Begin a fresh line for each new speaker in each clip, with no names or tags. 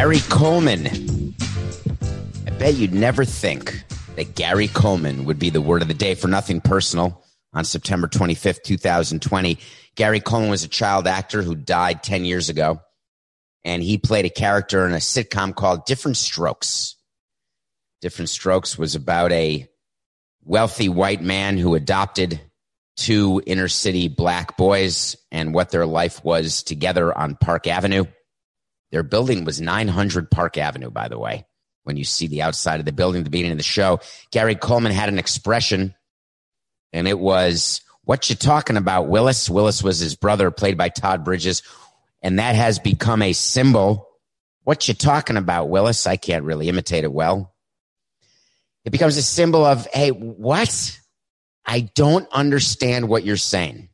Gary Coleman. I bet you'd never think that Gary Coleman would be the word of the day for nothing personal on September 25th, 2020. Gary Coleman was a child actor who died 10 years ago, and he played a character in a sitcom called Diff'rent Strokes. Diff'rent Strokes was about a wealthy white man who adopted two inner city black boys and what their life was together on Park Avenue. Their building was 900 Park Avenue, by the way. When you see the outside of the building at the beginning of the show, Gary Coleman had an expression, and it was, What you talking about, Willis? Willis was his brother, played by Todd Bridges, and that has become a symbol. What you talking about, Willis? I can't really imitate it well. It becomes a symbol of, Hey, what? I don't understand what you're saying.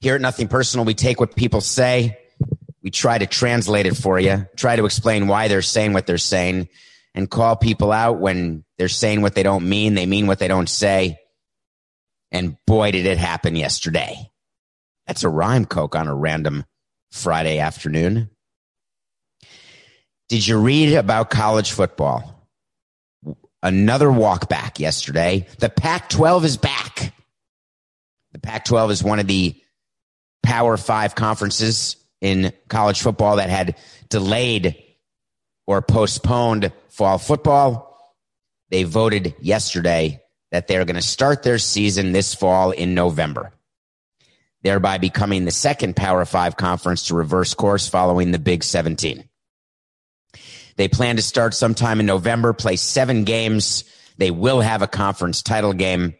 Here at Nothing Personal, we take what people say we try to translate it for you, try to explain why they're saying what they're saying, and call people out when they're saying what they don't mean. They mean what they don't say. And boy, did it happen yesterday. That's a rhyme, Coke, on a random Friday afternoon. Did you read about college football? Another walk back yesterday. The Pac 12 is back. The Pac 12 is one of the Power Five conferences in college football that had delayed or postponed fall football. They voted yesterday that they're going to start their season this fall in November, thereby becoming the second Power Five conference to reverse course following the Big 17. They plan to start sometime in November, play seven games. They will have a conference title game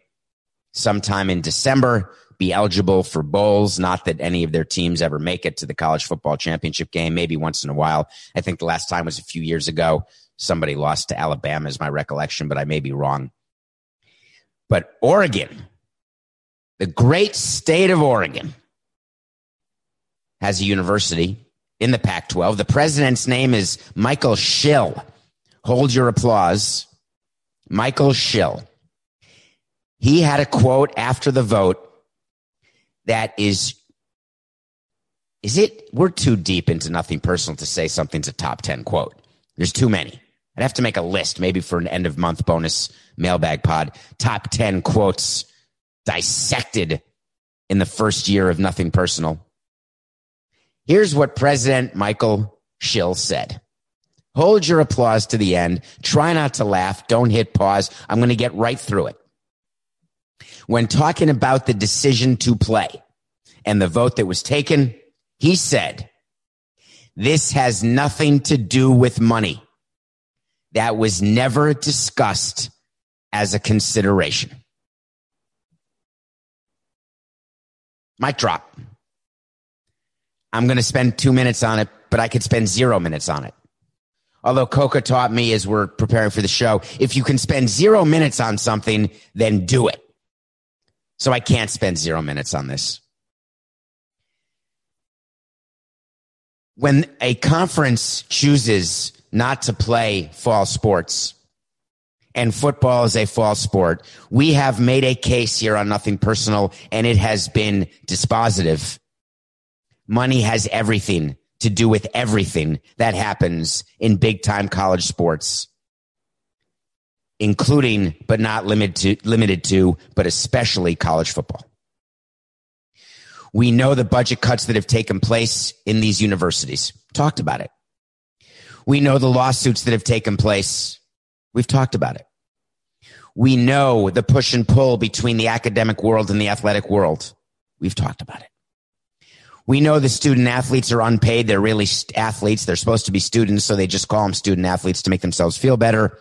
sometime in December, be eligible for bowls. Not that any of their teams ever make it to the college football championship game, maybe once in a while. I think the last time was a few years ago. Somebody lost to Alabama, is my recollection, but I may be wrong. But Oregon, the great state of Oregon, has a university in the Pac 12. The president's name is Michael Schill. Hold your applause. Michael Schill. He had a quote after the vote that is is it we're too deep into nothing personal to say something's a top 10 quote. There's too many. I'd have to make a list maybe for an end of month bonus mailbag pod. Top 10 quotes dissected in the first year of nothing personal. Here's what president michael schill said. Hold your applause to the end. Try not to laugh. Don't hit pause. I'm going to get right through it when talking about the decision to play and the vote that was taken, he said, this has nothing to do with money. That was never discussed as a consideration. Mic drop. I'm going to spend two minutes on it, but I could spend zero minutes on it. Although Coca taught me as we're preparing for the show, if you can spend zero minutes on something, then do it. So I can't spend zero minutes on this. When a conference chooses not to play fall sports, and football is a fall sport, we have made a case here on Nothing Personal, and it has been dispositive. Money has everything to do with everything that happens in big time college sports including but not limited to, limited to, but especially college football. We know the budget cuts that have taken place in these universities. Talked about it. We know the lawsuits that have taken place. We've talked about it. We know the push and pull between the academic world and the athletic world. We've talked about it. We know the student athletes are unpaid. They're really athletes. They're supposed to be students, so they just call them student athletes to make themselves feel better.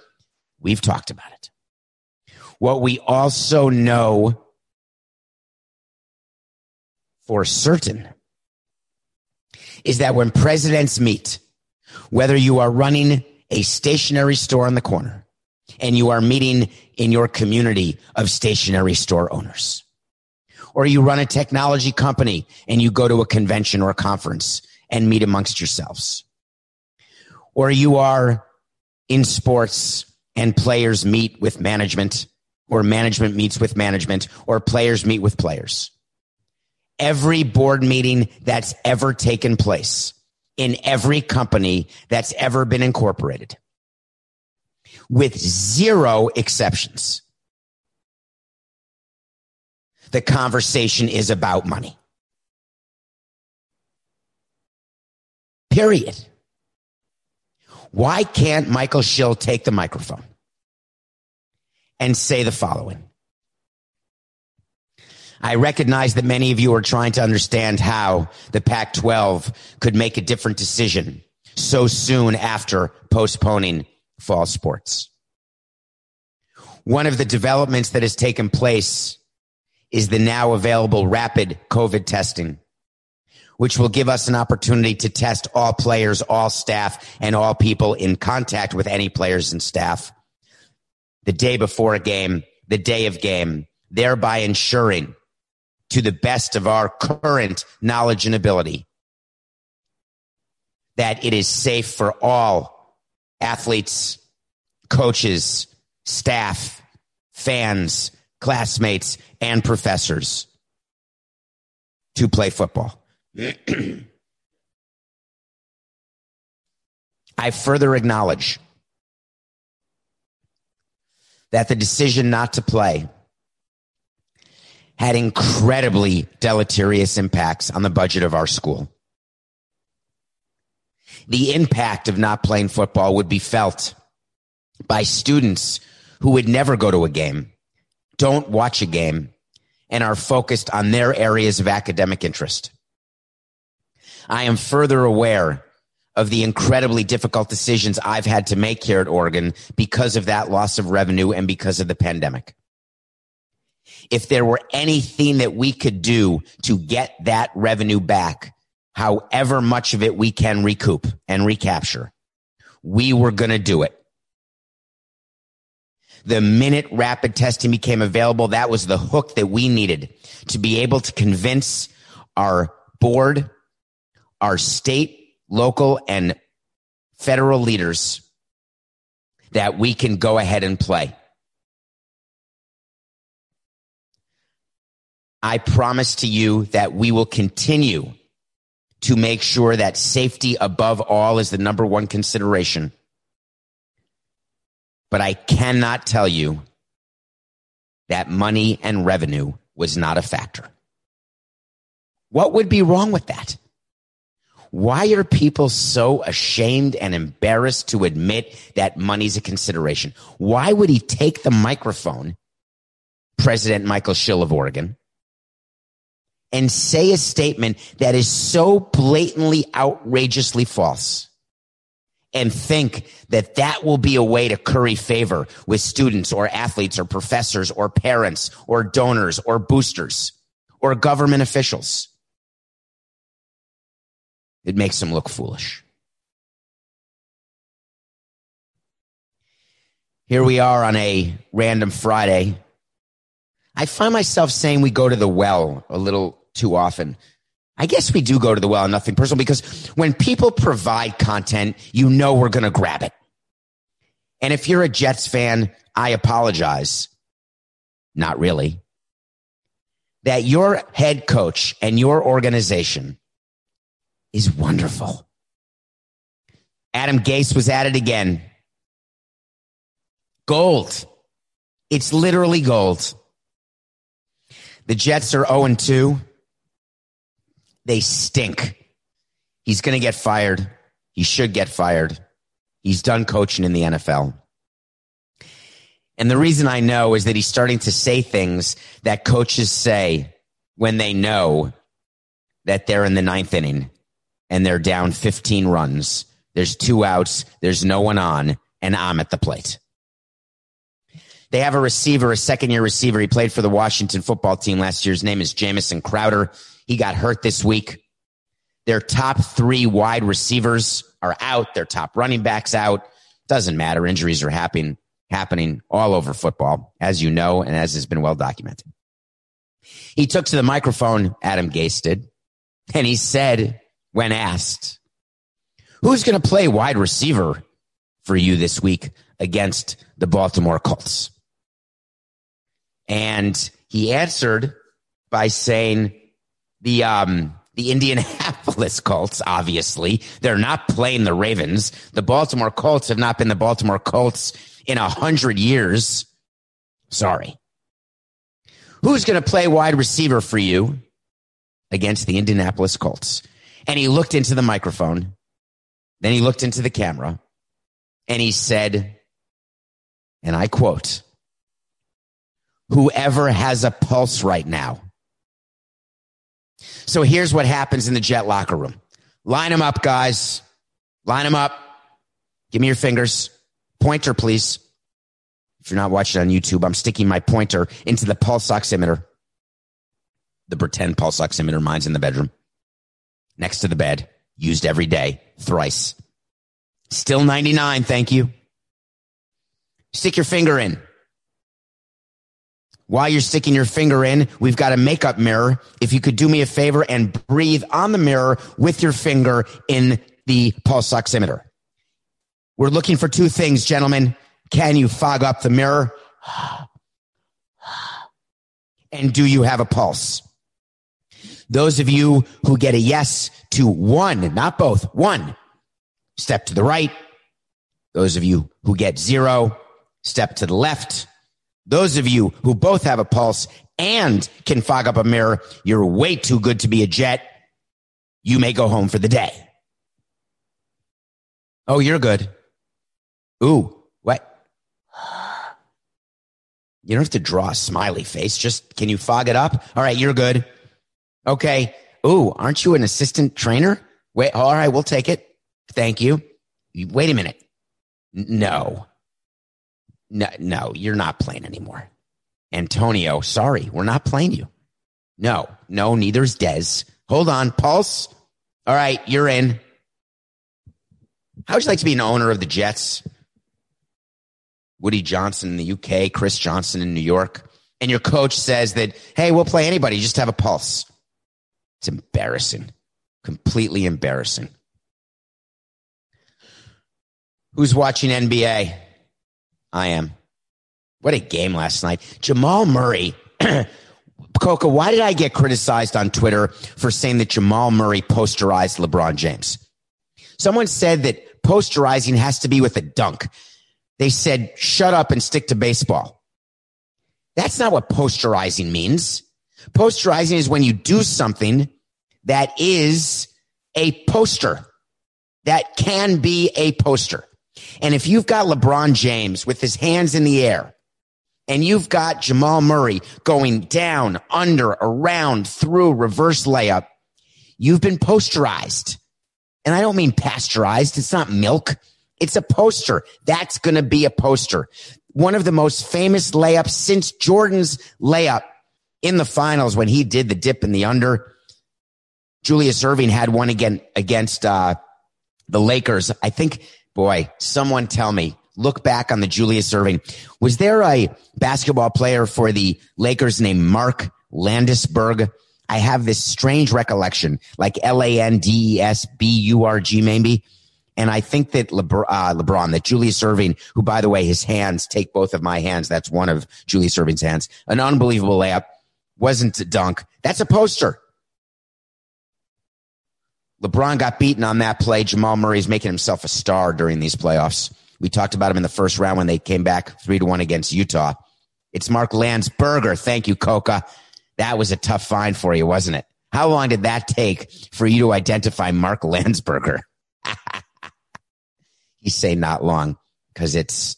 We've talked about it. What we also know for certain is that when presidents meet, whether you are running a stationery store on the corner and you are meeting in your community of stationery store owners, or you run a technology company and you go to a convention or a conference and meet amongst yourselves, or you are in sports and players meet with management or management meets with management or players meet with players. Every board meeting that's ever taken place in every company that's ever been incorporated with zero exceptions. The conversation is about money. Period. Why can't Michael Schill take the microphone and say the following? I recognize that many of you are trying to understand how the Pac 12 could make a different decision so soon after postponing fall sports. One of the developments that has taken place is the now available rapid COVID testing, which will give us an opportunity to test all players, all staff, and all people in contact with any players and staff the day before a game, the day of game, thereby ensuring to the best of our current knowledge and ability that it is safe for all athletes, coaches, staff, fans, classmates, and professors to play football. I further acknowledge that the decision not to play had incredibly deleterious impacts on the budget of our school. The impact of not playing football would be felt by students who would never go to a game, don't watch a game, and are focused on their areas of academic interest. I am further aware of the incredibly difficult decisions I've had to make here at Oregon because of that loss of revenue and because of the pandemic if there were anything that we could do to get that revenue back, however much of it we can recoup and recapture, we were going to do it. The minute rapid testing became available, that was the hook that we needed to be able to convince our board, our state, local, and federal leaders that we can go ahead and play. I promise to you that we will continue to make sure that safety above all is the number one consideration. But I cannot tell you that money and revenue was not a factor. What would be wrong with that? Why are people so ashamed and embarrassed to admit that money's a consideration? Why would he take the microphone, President Michael Schill of Oregon, and say a statement that is so blatantly outrageously false and think that that will be a way to curry favor with students or athletes or professors or parents or donors or boosters or government officials. It makes them look foolish. Here we are on a random Friday. I find myself saying we go to the well a little too often. I guess we do go to the well nothing personal because when people provide content, you know we're going to grab it. And if you're a Jets fan, I apologize. Not really. That your head coach and your organization is wonderful. Adam Gase was at it again. Gold. It's literally gold. The Jets are 0 2. They stink. He's going to get fired. He should get fired. He's done coaching in the NFL. And the reason I know is that he's starting to say things that coaches say when they know that they're in the ninth inning and they're down 15 runs. There's two outs. There's no one on and I'm at the plate. They have a receiver, a second year receiver. He played for the Washington football team last year. His name is Jamison Crowder. He got hurt this week. Their top three wide receivers are out. Their top running backs out. Doesn't matter. Injuries are happening, happening all over football, as you know, and as has been well documented. He took to the microphone, Adam Gase did, and he said, when asked, who's going to play wide receiver for you this week against the Baltimore Colts? And he answered by saying the, um, the Indianapolis Colts, obviously. They're not playing the Ravens. The Baltimore Colts have not been the Baltimore Colts in a hundred years. Sorry. Who's going to play wide receiver for you against the Indianapolis Colts? And he looked into the microphone. Then he looked into the camera and he said, and I quote, whoever has a pulse right now. So here's what happens in the jet locker room. Line them up, guys. Line them up. Give me your fingers. Pointer, please. If you're not watching on YouTube, I'm sticking my pointer into the pulse oximeter. The pretend pulse oximeter. Mine's in the bedroom. Next to the bed. Used every day. Thrice. Still 99. Thank you. Stick your finger in. While you're sticking your finger in, we've got a makeup mirror. If you could do me a favor and breathe on the mirror with your finger in the pulse oximeter. We're looking for two things, gentlemen. Can you fog up the mirror? And do you have a pulse? Those of you who get a yes to one, not both, one, step to the right. Those of you who get zero, step to the left. Those of you who both have a pulse and can fog up a mirror, you're way too good to be a jet. You may go home for the day. Oh, you're good. Ooh, what? You don't have to draw a smiley face. Just can you fog it up? All right, you're good. Okay. Ooh, aren't you an assistant trainer? Wait, all right, we'll take it. Thank you. Wait a minute. No. No, no, you're not playing anymore. Antonio, sorry, we're not playing you. No, no, neither's Dez. Hold on, Pulse. All right, you're in. How would you like to be an owner of the Jets? Woody Johnson in the UK, Chris Johnson in New York, and your coach says that, hey, we'll play anybody, just have a pulse. It's embarrassing. Completely embarrassing. Who's watching NBA? I am. What a game last night. Jamal Murray. Coca, why did I get criticized on Twitter for saying that Jamal Murray posterized LeBron James? Someone said that posterizing has to be with a dunk. They said, shut up and stick to baseball. That's not what posterizing means. Posterizing is when you do something that is a poster, that can be a poster. And if you've got LeBron James with his hands in the air and you've got Jamal Murray going down, under, around, through, reverse layup, you've been posterized. And I don't mean pasteurized. It's not milk. It's a poster. That's going to be a poster. One of the most famous layups since Jordan's layup in the finals when he did the dip in the under. Julius Erving had one again against uh, the Lakers. I think Boy, someone tell me, look back on the Julius Erving. Was there a basketball player for the Lakers named Mark Landesberg? I have this strange recollection, like L A N D E S B U R G maybe. And I think that LeBron, uh, LeBron, that Julius Erving, who by the way, his hands take both of my hands. That's one of Julius Erving's hands. An unbelievable layup. Wasn't a dunk. That's a poster. LeBron got beaten on that play. Jamal Murray's making himself a star during these playoffs. We talked about him in the first round when they came back three to one against Utah. It's Mark Landsberger. Thank you, Coca. That was a tough find for you, wasn't it? How long did that take for you to identify Mark Landsberger? you say not long because it's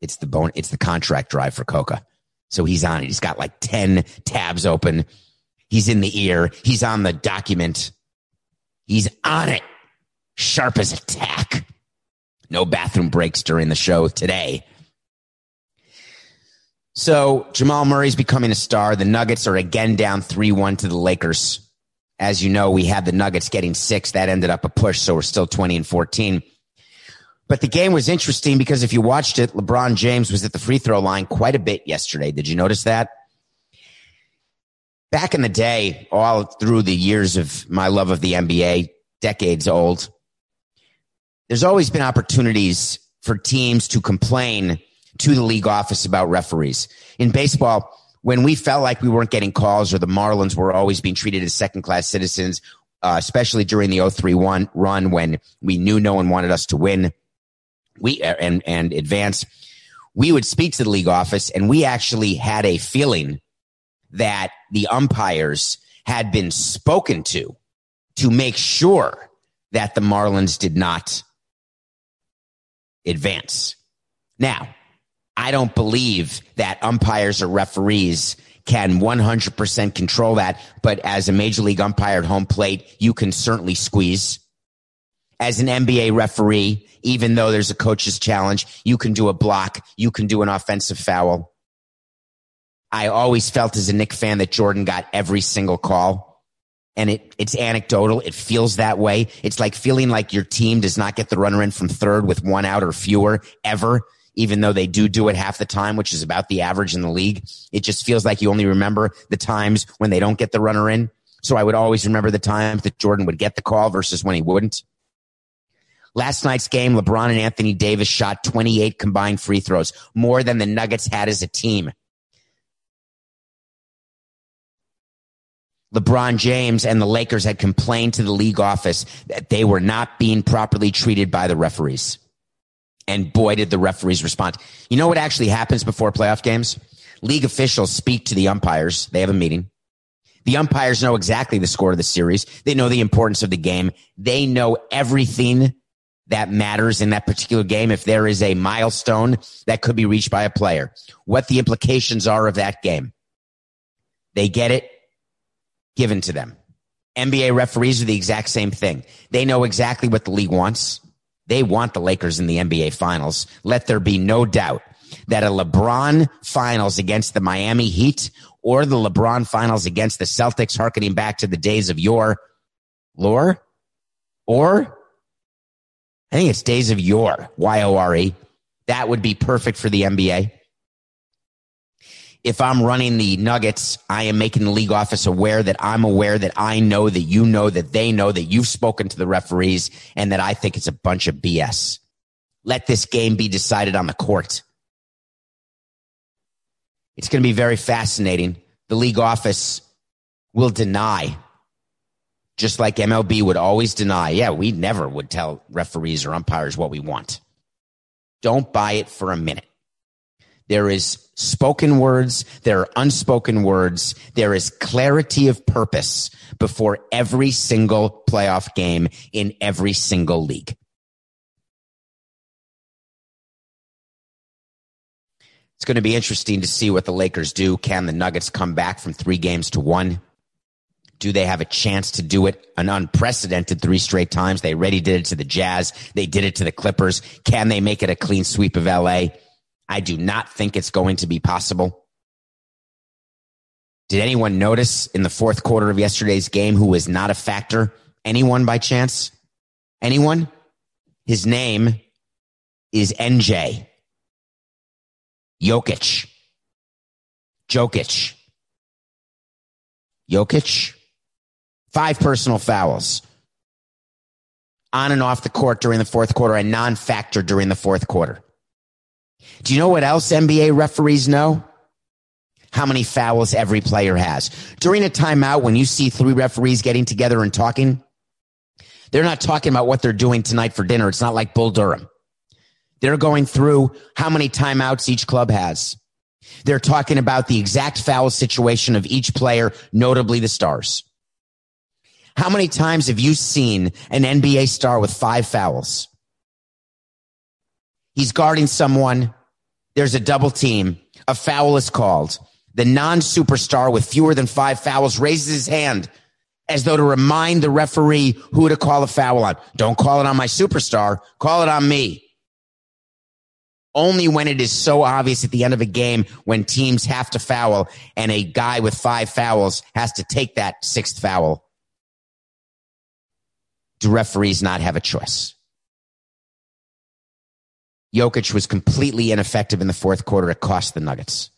it's the bone it's the contract drive for Coca. So he's on it. He's got like 10 tabs open. He's in the ear. He's on the document. He's on it. Sharp as a tack. No bathroom breaks during the show today. So Jamal Murray's becoming a star. The Nuggets are again down 3 1 to the Lakers. As you know, we had the Nuggets getting six. That ended up a push. So we're still 20 and 14. But the game was interesting because if you watched it, LeBron James was at the free throw line quite a bit yesterday. Did you notice that? Back in the day, all through the years of my love of the NBA, decades old, there's always been opportunities for teams to complain to the league office about referees. In baseball, when we felt like we weren't getting calls or the Marlins were always being treated as second class citizens, uh, especially during the 0 run when we knew no one wanted us to win we uh, and and advance we would speak to the league office and we actually had a feeling that the umpires had been spoken to to make sure that the Marlins did not advance. Now, I don't believe that umpires or referees can 100% control that, but as a major league umpire at home plate, you can certainly squeeze. As an NBA referee, even though there's a coach's challenge, you can do a block, you can do an offensive foul. I always felt as a Knick fan that Jordan got every single call and it, it's anecdotal. It feels that way. It's like feeling like your team does not get the runner in from third with one out or fewer ever, even though they do do it half the time, which is about the average in the league. It just feels like you only remember the times when they don't get the runner in. So I would always remember the times that Jordan would get the call versus when he wouldn't. Last night's game, LeBron and Anthony Davis shot 28 combined free throws, more than the Nuggets had as a team. LeBron James and the Lakers had complained to the league office that they were not being properly treated by the referees. And boy, did the referees respond. You know what actually happens before playoff games? League officials speak to the umpires. They have a meeting. The umpires know exactly the score of the series. They know the importance of the game. They know everything that matters in that particular game. If there is a milestone that could be reached by a player, what the implications are of that game. They get it given to them. NBA referees are the exact same thing. They know exactly what the league wants. They want the Lakers in the NBA finals. Let there be no doubt that a LeBron finals against the Miami Heat or the LeBron finals against the Celtics, harkening back to the days of your lore, or I think it's days of yore, Y O R E. That would be perfect for the NBA if I'm running the Nuggets, I am making the league office aware that I'm aware that I know that you know that they know that you've spoken to the referees and that I think it's a bunch of BS. Let this game be decided on the court. It's going to be very fascinating. The league office will deny, just like MLB would always deny. Yeah, we never would tell referees or umpires what we want. Don't buy it for a minute. There is spoken words. There are unspoken words. There is clarity of purpose before every single playoff game in every single league. It's going to be interesting to see what the Lakers do. Can the Nuggets come back from three games to one? Do they have a chance to do it an unprecedented three straight times? They already did it to the Jazz. They did it to the Clippers. Can they make it a clean sweep of LA? I do not think it's going to be possible. Did anyone notice in the fourth quarter of yesterday's game who was not a factor? Anyone by chance? Anyone? His name is NJ. Jokic. Jokic. Jokic. Five personal fouls on and off the court during the fourth quarter, a non factor during the fourth quarter. Do you know what else NBA referees know? How many fouls every player has. During a timeout, when you see three referees getting together and talking, they're not talking about what they're doing tonight for dinner. It's not like Bull Durham. They're going through how many timeouts each club has. They're talking about the exact foul situation of each player, notably the stars. How many times have you seen an NBA star with five fouls? He's guarding someone there's a double team. A foul is called. The non superstar with fewer than five fouls raises his hand as though to remind the referee who to call a foul on. Don't call it on my superstar. Call it on me. Only when it is so obvious at the end of a game when teams have to foul and a guy with five fouls has to take that sixth foul do referees not have a choice? Jokic was completely ineffective in the fourth quarter. It cost the Nuggets.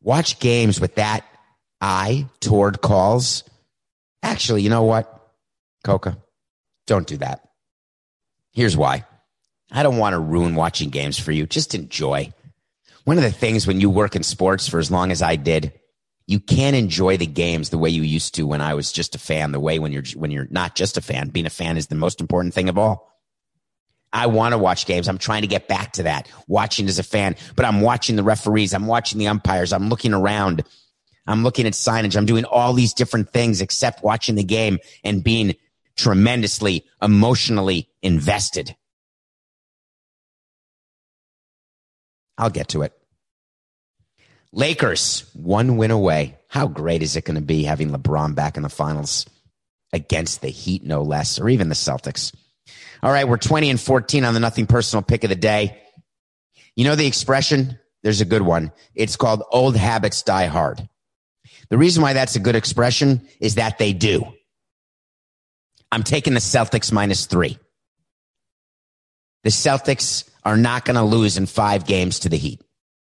Watch games with that eye toward calls. Actually, you know what, Coca? Don't do that. Here's why. I don't want to ruin watching games for you. Just enjoy. One of the things when you work in sports for as long as I did, you can't enjoy the games the way you used to when I was just a fan, the way when you're when you're not just a fan. Being a fan is the most important thing of all. I want to watch games. I'm trying to get back to that, watching as a fan, but I'm watching the referees. I'm watching the umpires. I'm looking around. I'm looking at signage. I'm doing all these different things except watching the game and being tremendously emotionally invested. I'll get to it. Lakers, one win away. How great is it going to be having LeBron back in the finals against the Heat, no less, or even the Celtics? All right, we're 20 and 14 on the nothing personal pick of the day. You know the expression? There's a good one. It's called old habits die hard. The reason why that's a good expression is that they do. I'm taking the Celtics minus three. The Celtics are not going to lose in five games to the Heat.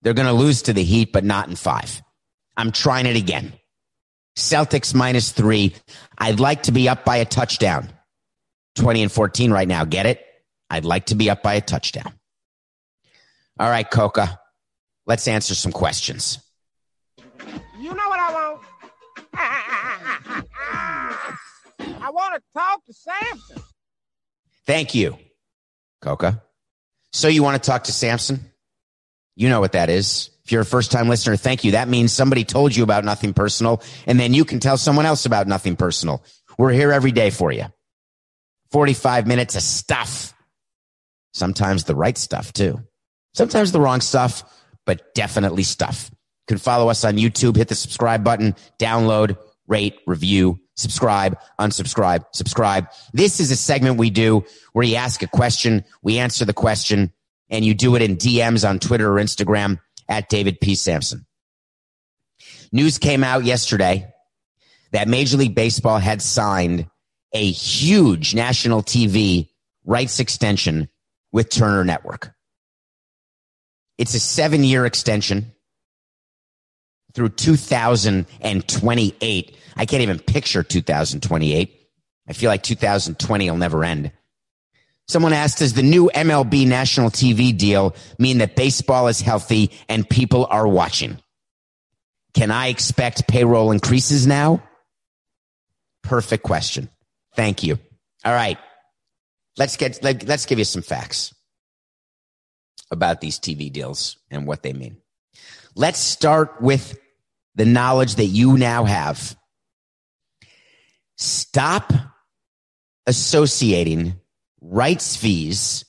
They're going to lose to the Heat, but not in five. I'm trying it again. Celtics minus three. I'd like to be up by a touchdown. 20 and 14 right now. Get it? I'd like to be up by a touchdown. All right, Coca. Let's answer some questions.
You know what I want? I want to talk to Samson.
Thank you, Coca. So you want to talk to Samson? You know what that is. If you're a first time listener, thank you. That means somebody told you about nothing personal and then you can tell someone else about nothing personal. We're here every day for you. 45 minutes of stuff. Sometimes the right stuff too. Sometimes the wrong stuff, but definitely stuff. You can follow us on YouTube, hit the subscribe button, download, rate, review, subscribe, unsubscribe, subscribe. This is a segment we do where you ask a question, we answer the question, and you do it in DMs on Twitter or Instagram at David P. Samson. News came out yesterday that Major League Baseball had signed a huge national TV rights extension with Turner Network. It's a seven year extension through 2028. I can't even picture 2028. I feel like 2020 will never end. Someone asked, does the new MLB national TV deal mean that baseball is healthy and people are watching? Can I expect payroll increases now? Perfect question. Thank you. All right. Let's get, let, let's give you some facts about these TV deals and what they mean. Let's start with the knowledge that you now have. Stop associating rights fees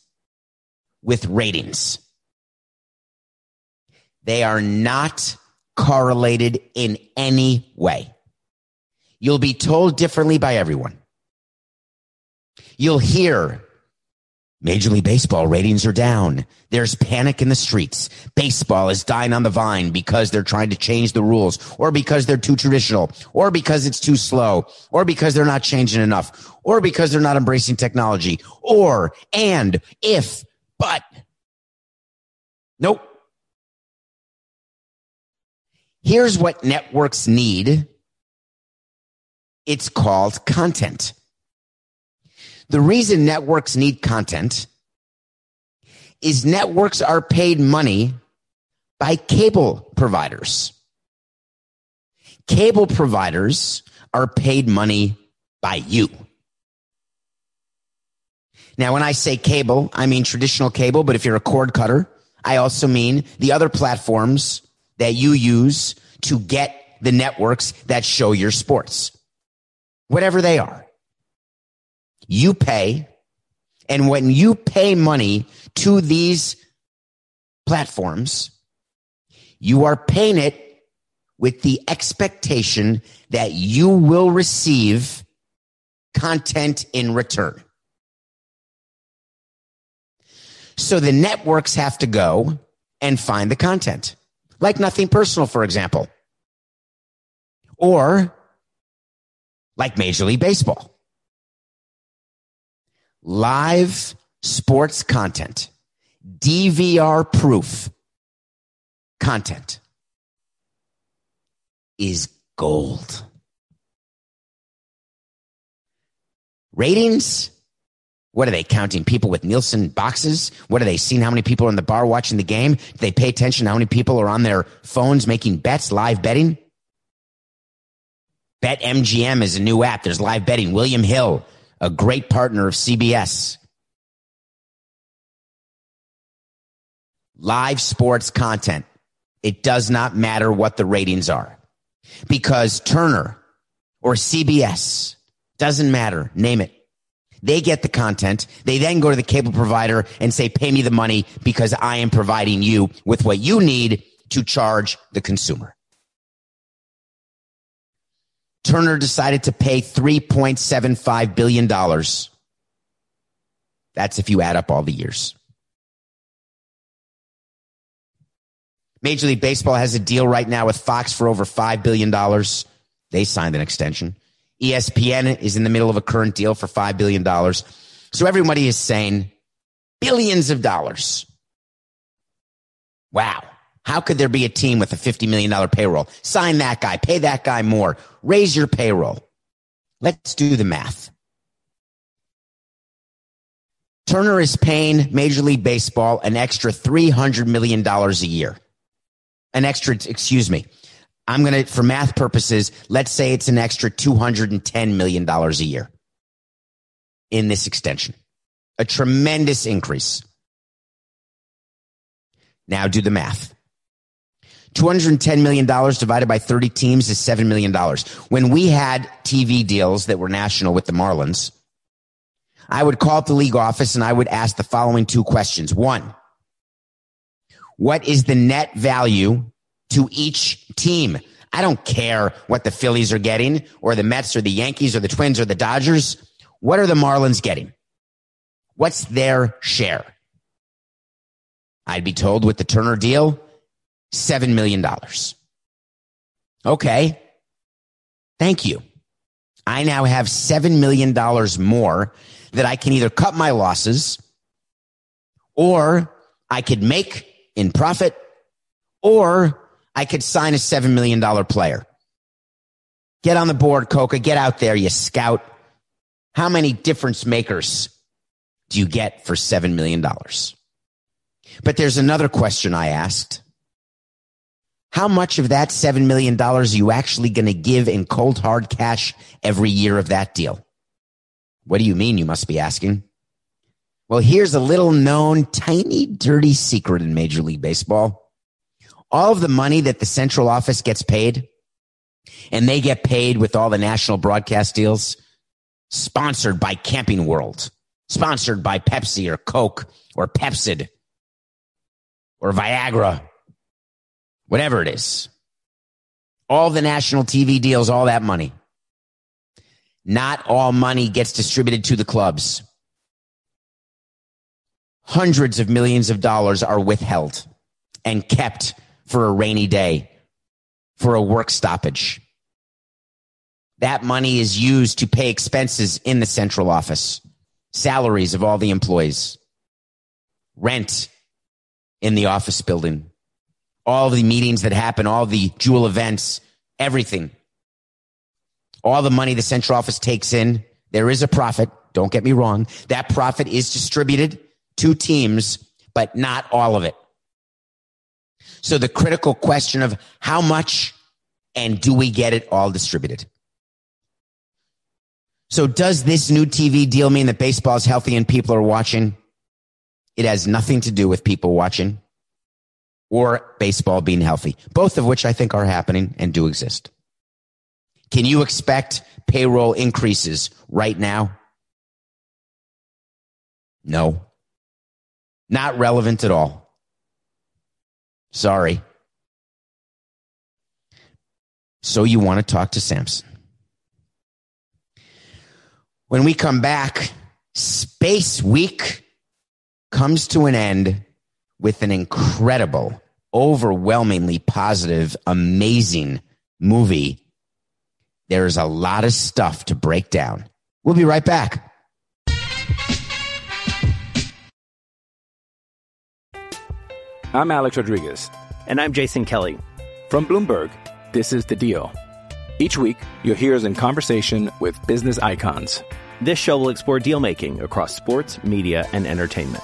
with ratings. They are not correlated in any way. You'll be told differently by everyone. You'll hear Major League Baseball ratings are down. There's panic in the streets. Baseball is dying on the vine because they're trying to change the rules or because they're too traditional or because it's too slow or because they're not changing enough or because they're not embracing technology or and if but nope. Here's what networks need. It's called content. The reason networks need content is networks are paid money by cable providers. Cable providers are paid money by you. Now, when I say cable, I mean traditional cable, but if you're a cord cutter, I also mean the other platforms that you use to get the networks that show your sports, whatever they are you pay. And when you pay money to these platforms, you are paying it with the expectation that you will receive content in return. So the networks have to go and find the content, like nothing personal, for example, or like Major League Baseball. Live sports content, DVR proof content is gold. Ratings? What are they counting people with Nielsen boxes? What are they seeing? How many people are in the bar watching the game? Do they pay attention how many people are on their phones making bets, live betting? Bet MGM is a new app. There's live betting. William Hill, a great partner of CBS. Live sports content. It does not matter what the ratings are because Turner or CBS doesn't matter. Name it. They get the content. They then go to the cable provider and say, pay me the money because I am providing you with what you need to charge the consumer. Turner decided to pay $3.75 billion. That's if you add up all the years. Major League Baseball has a deal right now with Fox for over $5 billion. They signed an extension. ESPN is in the middle of a current deal for $5 billion. So everybody is saying billions of dollars. Wow. How could there be a team with a $50 million payroll? Sign that guy, pay that guy more, raise your payroll. Let's do the math. Turner is paying Major League Baseball an extra $300 million a year an extra, excuse me. I'm going to, for math purposes, let's say it's an extra $210 million a year in this extension. A tremendous increase. Now do the math. $210 million divided by 30 teams is $7 million. When we had TV deals that were national with the Marlins, I would call up the league office and I would ask the following two questions. One, what is the net value to each team? I don't care what the Phillies are getting or the Mets or the Yankees or the Twins or the Dodgers. What are the Marlins getting? What's their share? I'd be told with the Turner deal, $7 million. Okay. Thank you. I now have $7 million more that I can either cut my losses or I could make in profit, or I could sign a $7 million player. Get on the board, Coca. Get out there, you scout. How many difference makers do you get for $7 million? But there's another question I asked. How much of that $7 million are you actually going to give in cold hard cash every year of that deal? What do you mean? You must be asking. Well, here's a little known tiny dirty secret in Major League Baseball. All of the money that the central office gets paid and they get paid with all the national broadcast deals sponsored by Camping World, sponsored by Pepsi or Coke or Pepcid or Viagra, whatever it is. All the national TV deals, all that money. Not all money gets distributed to the clubs hundreds of millions of dollars are withheld and kept for a rainy day, for a work stoppage. That money is used to pay expenses in the central office, salaries of all the employees, rent in the office building, all the meetings that happen, all the jewel events, everything. All the money the central office takes in, there is a profit. Don't get me wrong. That profit is distributed to teams, but not all of it. So the critical question of how much and do we get it all distributed? So does this new TV deal mean that baseball is healthy and people are watching? It has nothing to do with people watching or baseball being healthy, both of which I think are happening and do exist. Can you expect payroll increases right now? No. Not relevant at all. Sorry. So you want to talk to Samson. When we come back, Space Week comes to an end with an incredible, overwhelmingly positive, amazing movie. There is a lot of stuff to break down. We'll be right back.
I'm Alex Rodriguez.
And I'm Jason Kelly.
From Bloomberg, this is The Deal. Each week, you'll hear us in conversation with business icons.
This show will explore deal making across sports, media, and entertainment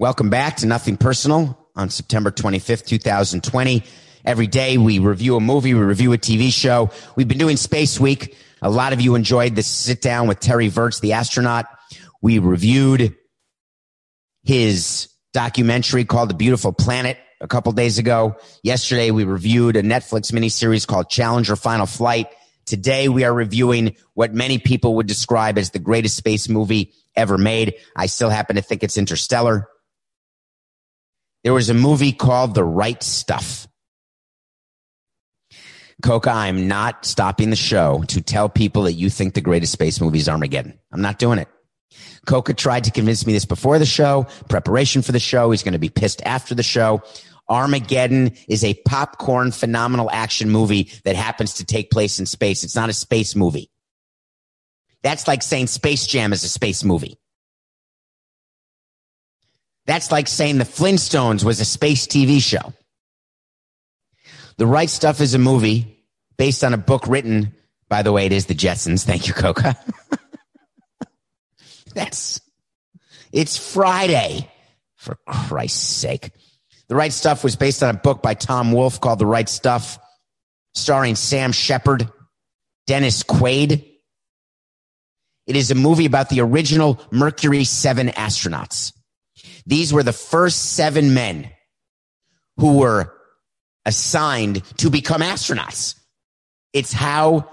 Welcome back to Nothing Personal on September 25th, 2020. Every day we review a movie, we review a TV show. We've been doing Space Week. A lot of you enjoyed this sit down with Terry Virts, the astronaut. We reviewed his documentary called The Beautiful Planet a couple days ago. Yesterday we reviewed a Netflix miniseries called Challenger Final Flight. Today we are reviewing what many people would describe as the greatest space movie ever made. I still happen to think it's Interstellar. There was a movie called The Right Stuff. Coca, I'm not stopping the show to tell people that you think the greatest space movie is Armageddon. I'm not doing it. Coca tried to convince me this before the show, preparation for the show. He's going to be pissed after the show. Armageddon is a popcorn phenomenal action movie that happens to take place in space. It's not a space movie. That's like saying Space Jam is a space movie. That's like saying the Flintstones was a space TV show. The Right Stuff is a movie based on a book written, by the way, it is the Jetsons. Thank you, Coca. That's, it's Friday, for Christ's sake. The Right Stuff was based on a book by Tom Wolfe called The Right Stuff, starring Sam Shepard, Dennis Quaid. It is a movie about the original Mercury 7 astronauts. These were the first seven men who were assigned to become astronauts. It's how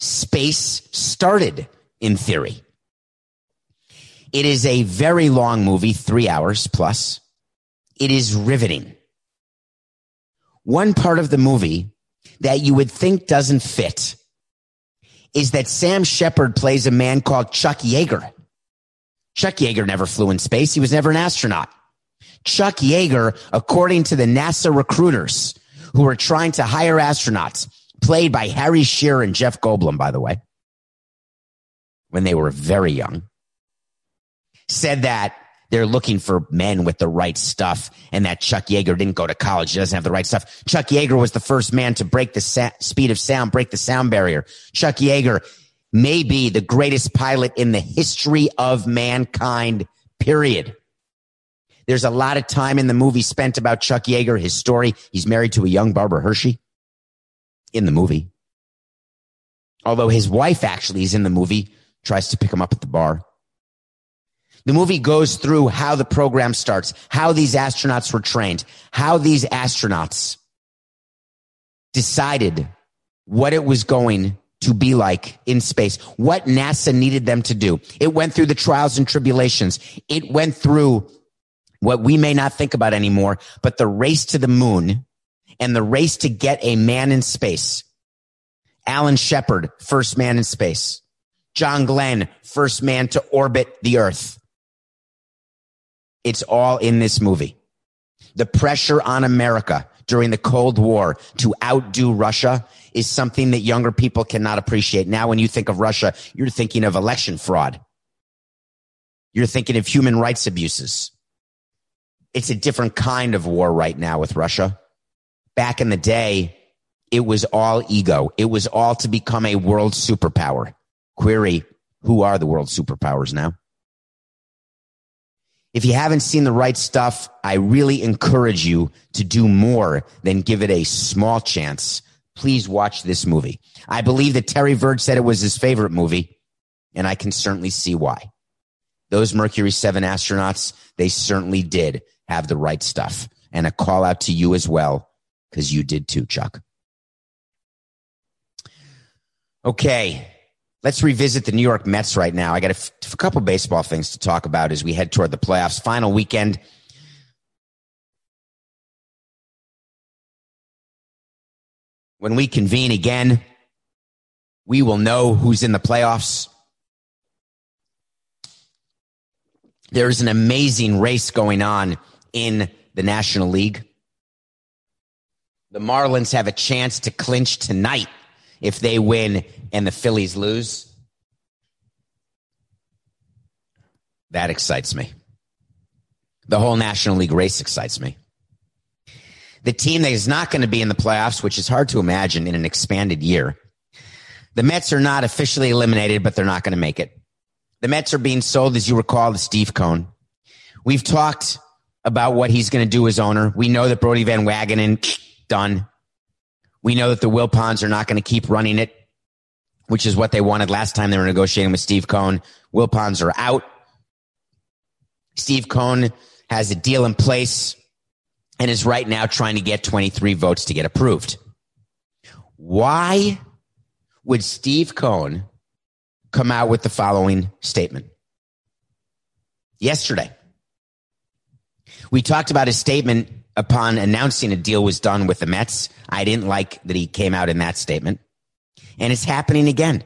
space started in theory. It is a very long movie, three hours plus. It is riveting. One part of the movie that you would think doesn't fit is that Sam Shepard plays a man called Chuck Yeager. Chuck Yeager never flew in space. He was never an astronaut. Chuck Yeager, according to the NASA recruiters who were trying to hire astronauts, played by Harry Shearer and Jeff Goldblum, by the way, when they were very young, said that they're looking for men with the right stuff and that Chuck Yeager didn't go to college. He doesn't have the right stuff. Chuck Yeager was the first man to break the sa- speed of sound, break the sound barrier. Chuck Yeager may be the greatest pilot in the history of mankind, period. There's a lot of time in the movie spent about Chuck Yeager, his story. He's married to a young Barbara Hershey in the movie. Although his wife actually is in the movie, tries to pick him up at the bar. The movie goes through how the program starts, how these astronauts were trained, how these astronauts decided what it was going to be like in space, what NASA needed them to do. It went through the trials and tribulations. It went through what we may not think about anymore, but the race to the moon and the race to get a man in space. Alan Shepard, first man in space. John Glenn, first man to orbit the earth. It's all in this movie. The pressure on America during the Cold War to outdo Russia is something that younger people cannot appreciate. Now, when you think of Russia, you're thinking of election fraud. You're thinking of human rights abuses. It's a different kind of war right now with Russia. Back in the day, it was all ego. It was all to become a world superpower. Query, who are the world superpowers now? If you haven't seen the right stuff, I really encourage you to do more than give it a small chance. Please watch this movie. I believe that Terry Virts said it was his favorite movie. And I can certainly see why. Those Mercury 7 astronauts, they certainly did have the right stuff. And a call out to you as well, because you did too, Chuck. Okay. Let's revisit the New York Mets right now. I got a, f- a couple baseball things to talk about as we head toward the playoffs. Final weekend. When we convene again, we will know who's in the playoffs. There's an amazing race going on in the National League. The Marlins have a chance to clinch tonight if they win and the Phillies lose. That excites me. The whole National League race excites me. The team that is not going to be in the playoffs, which is hard to imagine in an expanded year. The Mets are not officially eliminated, but they're not going to make it. The Mets are being sold, as you recall, to Steve Cohen. We've talked about what he's going to do as owner. We know that Brodie Van Wagenen done. We know that the Wilpons are not going to keep running it, which is what they wanted last time they were negotiating with Steve Cohen. Wilpons are out. Steve Cohen has a deal in place and is right now trying to get 23 votes to get approved. Why would Steve Cohen come out with the following statement? Yesterday, we talked about his statement upon announcing a deal was done with the Mets. I didn't like that he came out in that statement. And it's happening again.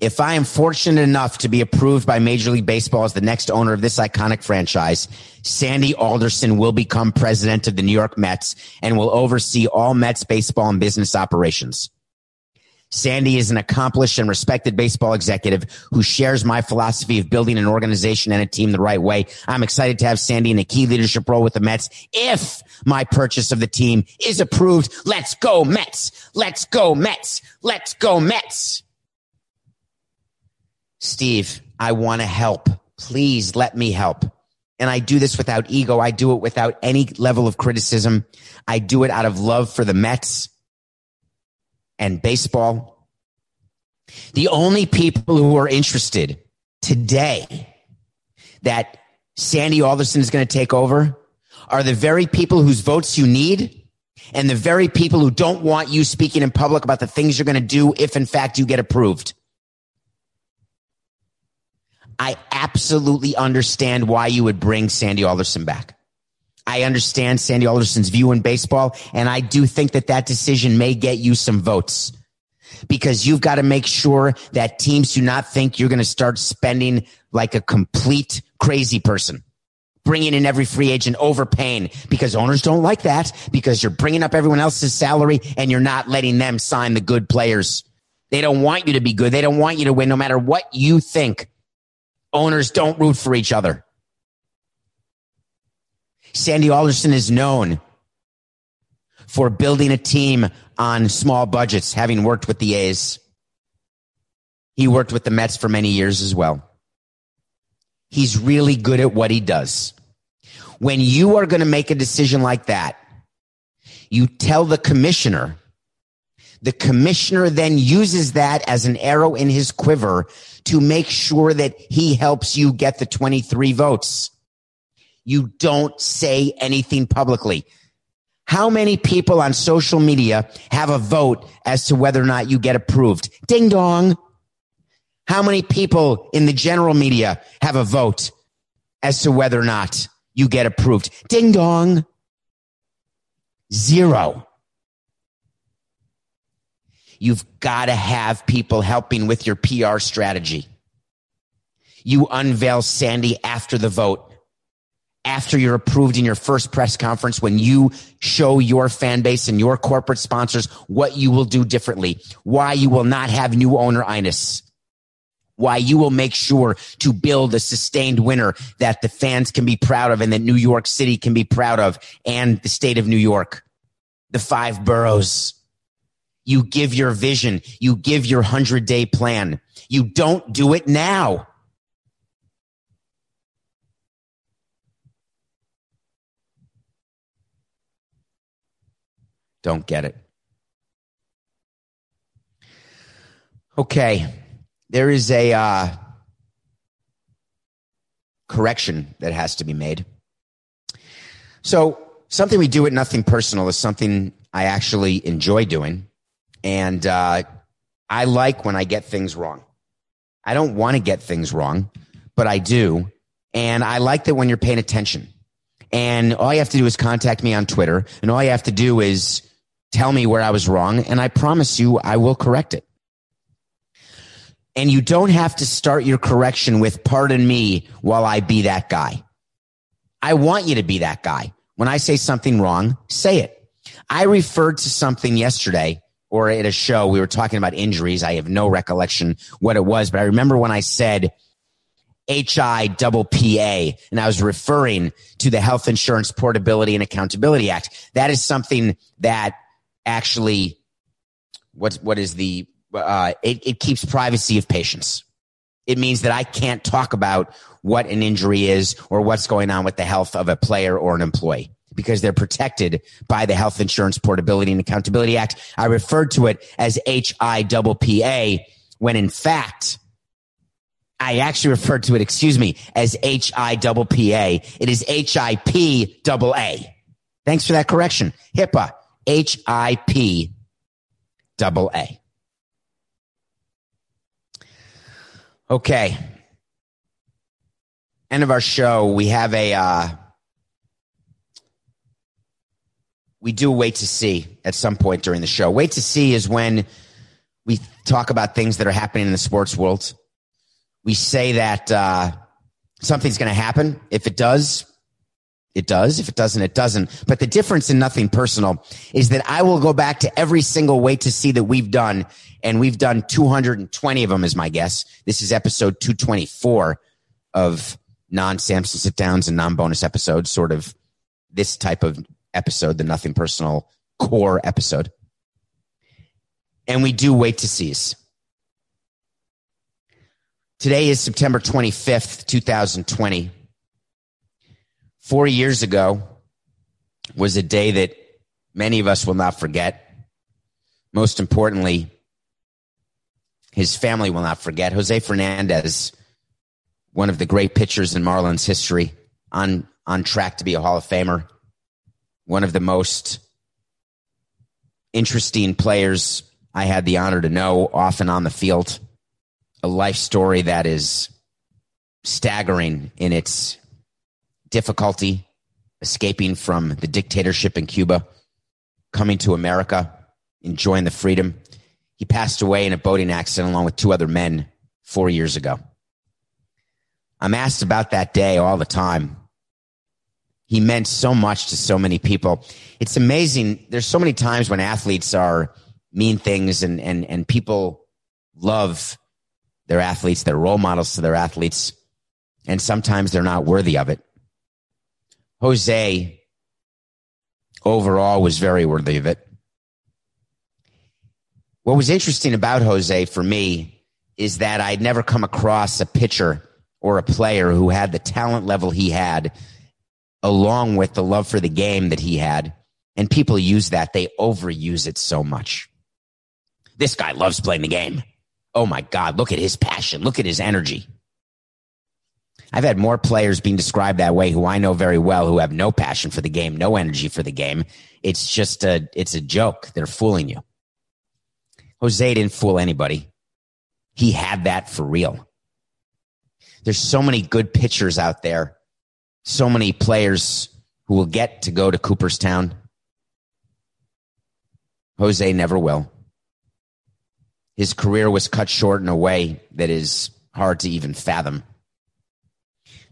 If I am fortunate enough to be approved by Major League Baseball as the next owner of this iconic franchise, Sandy Alderson will become president of the New York Mets and will oversee all Mets baseball and business operations. Sandy is an accomplished and respected baseball executive who shares my philosophy of building an organization and a team the right way. I'm excited to have Sandy in a key leadership role with the Mets. If my purchase of the team is approved, let's go Mets. Let's go Mets. Let's go Mets. Steve, I want to help. Please let me help. And I do this without ego. I do it without any level of criticism. I do it out of love for the Mets and baseball. The only people who are interested today that Sandy Alderson is going to take over are the very people whose votes you need and the very people who don't want you speaking in public about the things you're going to do if in fact you get approved. I absolutely understand why you would bring Sandy Alderson back. I understand Sandy Alderson's view in baseball, and I do think that that decision may get you some votes because you've got to make sure that teams do not think you're going to start spending like a complete crazy person. Bringing in every free agent overpaying because owners don't like that because you're bringing up everyone else's salary and you're not letting them sign the good players. They don't want you to be good. They don't want you to win no matter what you think. Owners don't root for each other. Sandy Alderson is known for building a team on small budgets, having worked with the A's. He worked with the Mets for many years as well. He's really good at what he does. When you are going to make a decision like that, you tell the commissioner. The commissioner then uses that as an arrow in his quiver to make sure that he helps you get the 23 votes. You don't say anything publicly. How many people on social media have a vote as to whether or not you get approved? Ding dong. How many people in the general media have a vote as to whether or not you get approved? Ding dong. Zero. You've got to have people helping with your PR strategy. You unveil Sandy after the vote after you're approved in your first press conference when you show your fan base and your corporate sponsors what you will do differently, why you will not have new owner Inus, why you will make sure to build a sustained winner that the fans can be proud of and that New York City can be proud of and the state of New York, the five boroughs. You give your vision. You give your hundred day plan. You don't do it now. Don't get it. Okay. there is a uh, correction that has to be made. So, something we do at Nothing Personal is something I actually enjoy doing. And uh, I like when I get things wrong. I don't want to get things wrong, but I do. And I like that when you're paying attention. And all you have to do is contact me on Twitter. And all you have to do is tell me where I was wrong. And I promise you, I will correct it. And you don't have to start your correction with, pardon me, while I be that guy. I want you to be that guy. When I say something wrong, say it. I referred to something yesterday or at a show. We were talking about injuries. I have no recollection what it was, but I remember when I said HI double PA and I was referring to the Health Insurance Portability and Accountability Act. That is something that actually, what, what is the, uh, it, it keeps privacy of patients. It means that I can't talk about what an injury is or what's going on with the health of a player or an employee because they're protected by the Health Insurance Portability and Accountability Act. I referred to it as HIPPA when in fact, I actually referred to it, excuse me, as HIPPA. It is HIP Thanks for that correction. HIPAA, HIP double A. Okay. End of our show. We have a, uh, we do wait to see at some point during the show. Wait to see is when we talk about things that are happening in the sports world. We say that uh, something's going to happen. If it does, it does. If it doesn't, it doesn't. But the difference in nothing personal is that I will go back to every single wait to see that we've done, and we've done 220 of them, is my guess. This is episode 224 of non Samson sit downs and non bonus episodes, sort of this type of episode, the Nothing Personal core episode. And we do wait to sees. Today is September 25th, 2020. Four years ago was a day that many of us will not forget. Most importantly, his family will not forget. Jose Fernandez, one of the great pitchers in Marlins history, on, on track to be a Hall of Famer one of the most interesting players I had the honor to know often on the field. A life story that is staggering in its difficulty, escaping from the dictatorship in Cuba, coming to America, enjoying the freedom. He passed away in a boating accident along with two other men four years ago. I'm asked about that day all the time he meant so much to so many people. It's amazing. There's so many times when athletes are mean things and, and, and people love their athletes, they're role models to their athletes, and sometimes they're not worthy of it. Jose overall was very worthy of it. What was interesting about Jose for me is that I'd never come across a pitcher or a player who had the talent level he had along with the love for the game that he had. And people use that. They overuse it so much. This guy loves playing the game. Oh my God. Look at his passion. Look at his energy. I've had more players being described that way who I know very well who have no passion for the game, no energy for the game. It's just a, it's a joke. They're fooling you. Jose didn't fool anybody. He had that for real. There's so many good pitchers out there so many players who will get to go to Cooperstown. Jose never will. His career was cut short in a way that is hard to even fathom.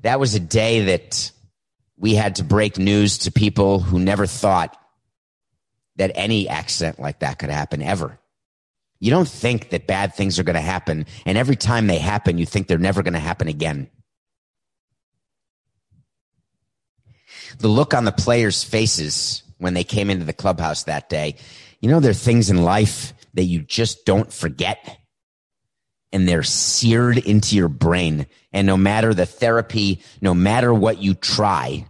That was a day that we had to break news to people who never thought that any accident like that could happen ever. You don't think that bad things are going to happen. And every time they happen, you think they're never going to happen again. The look on the players' faces when they came into the clubhouse that day. You know, there are things in life that you just don't forget and they're seared into your brain. And no matter the therapy, no matter what you try,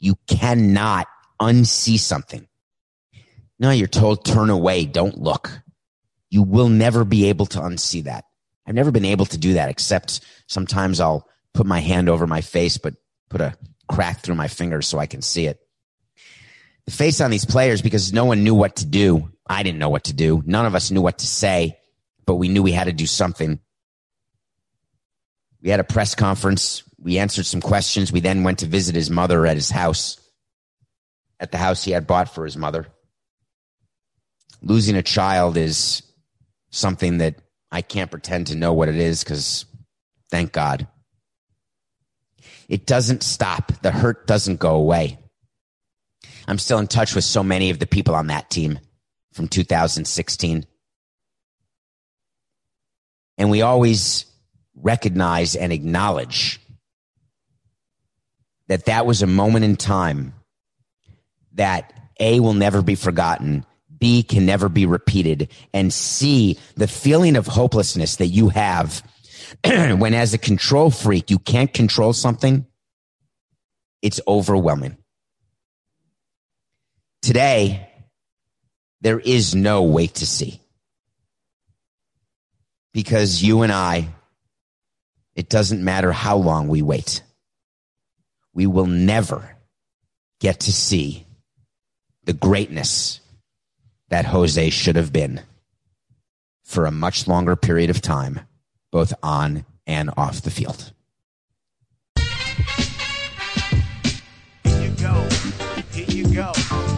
you cannot unsee something. No, you're told turn away, don't look. You will never be able to unsee that. I've never been able to do that except sometimes I'll put my hand over my face, but put a crack through my fingers so I can see it. The face on these players because no one knew what to do. I didn't know what to do. None of us knew what to say, but we knew we had to do something. We had a press conference. We answered some questions. We then went to visit his mother at his house, at the house he had bought for his mother. Losing a child is something that I can't pretend to know what it is because thank God. It doesn't stop. The hurt doesn't go away. I'm still in touch with so many of the people on that team from 2016. And we always recognize and acknowledge that that was a moment in time that A will never be forgotten, B can never be repeated, and C, the feeling of hopelessness that you have when as a control freak, you can't control something, it's overwhelming. Today, there is no wait to see. Because you and I, it doesn't matter how long we wait. We will never get to see the greatness that Jose should have been for a much longer period of time, both on and off the field.
Here you go. Here you go.